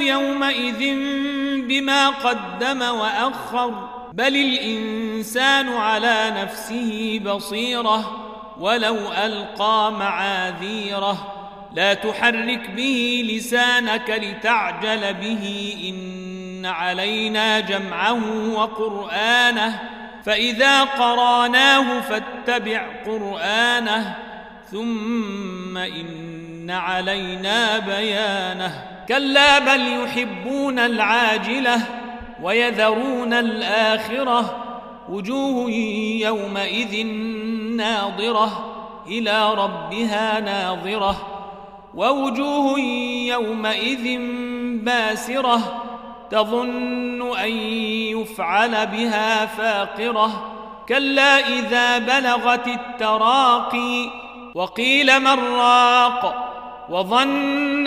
يومئذ بما قدم وأخر بل الإنسان على نفسه بصيرة ولو ألقى معاذيره. لا تحرك به لسانك لتعجل به إن علينا جمعه وقرآنه. فإذا قراناه فاتبع قرآنه ثم إن علينا بيانه. كلا بل يحبون العاجلة ويذرون الآخرة وجوه يومئذ ناظرة إلى ربها ناظرة ووجوه يومئذ باسرة تظن أن يفعل بها فاقرة كلا إذا بلغت التراقي وقيل من راق وظن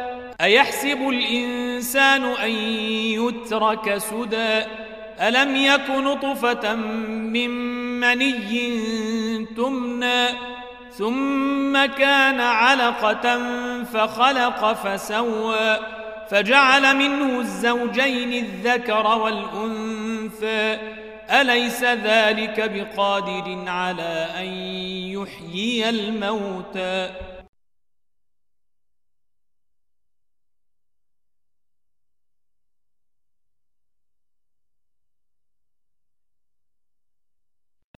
أيحسب الإنسان أن يترك سدى؟ ألم يك نطفة من مني تمنى؟ ثم كان علقة فخلق فسوى فجعل منه الزوجين الذكر والأنثى. أليس ذلك بقادر على أن يحيي الموتى؟